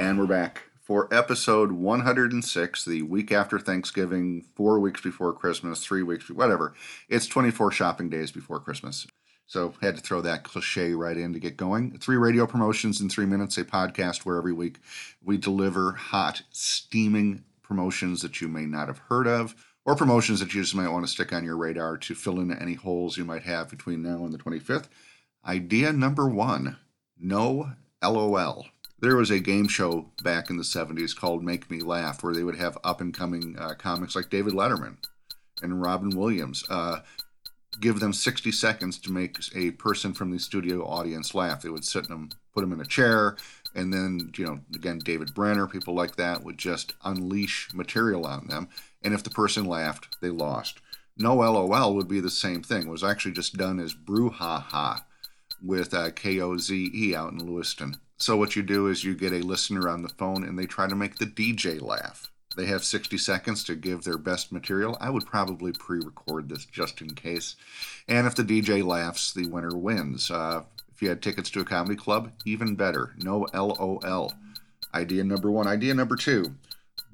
And we're back for episode 106, the week after Thanksgiving, four weeks before Christmas, three weeks, whatever. It's 24 shopping days before Christmas. So had to throw that cliche right in to get going. Three radio promotions in three minutes, a podcast where every week we deliver hot, steaming promotions that you may not have heard of, or promotions that you just might want to stick on your radar to fill in any holes you might have between now and the 25th. Idea number one no LOL. There was a game show back in the 70s called Make Me Laugh where they would have up and coming uh, comics like David Letterman and Robin Williams. Uh, give them 60 seconds to make a person from the studio audience laugh. They would sit them, put them in a chair, and then, you know, again, David Brenner, people like that would just unleash material on them. And if the person laughed, they lost. No LOL would be the same thing. It was actually just done as brouhaha with uh, KOZE out in Lewiston. So what you do is you get a listener on the phone and they try to make the DJ laugh. They have 60 seconds to give their best material. I would probably pre record this just in case. And if the DJ laughs, the winner wins. Uh, if you had tickets to a comedy club, even better. No LOL. Idea number one. Idea number two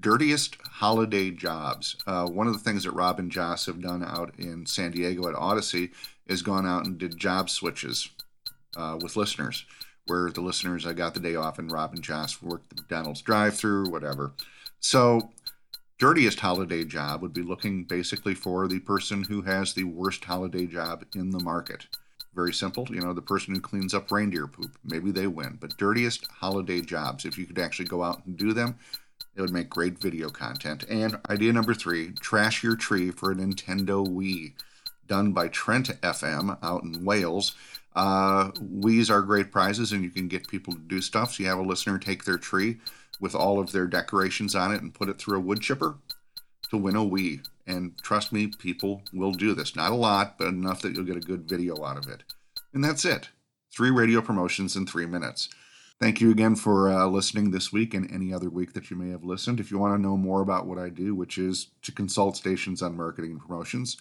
dirtiest holiday jobs. Uh, one of the things that Rob and Joss have done out in San Diego at Odyssey is gone out and did job switches uh, with listeners, where the listeners I got the day off and Rob and Joss worked the McDonald's drive-through, whatever. So, dirtiest holiday job would be looking basically for the person who has the worst holiday job in the market. Very simple, you know, the person who cleans up reindeer poop. Maybe they win. But dirtiest holiday jobs, if you could actually go out and do them, it would make great video content. And idea number three trash your tree for a Nintendo Wii, done by Trent FM out in Wales. Uh, Wii's are great prizes, and you can get people to do stuff. So you have a listener take their tree with all of their decorations on it and put it through a wood chipper to win a Wii. And trust me, people will do this. Not a lot, but enough that you'll get a good video out of it. And that's it. Three radio promotions in three minutes. Thank you again for uh, listening this week and any other week that you may have listened. If you want to know more about what I do, which is to consult stations on marketing and promotions,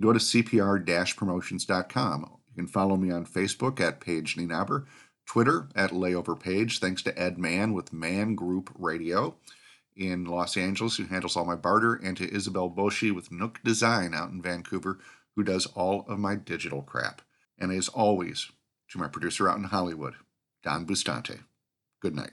go to cpr promotions.com. You can follow me on Facebook at Paige Nienaber, Twitter at Layover Page. Thanks to Ed Mann with Mann Group Radio in Los Angeles, who handles all my barter, and to Isabel Boshi with Nook Design out in Vancouver, who does all of my digital crap. And as always, to my producer out in Hollywood, Don Bustante. Good night.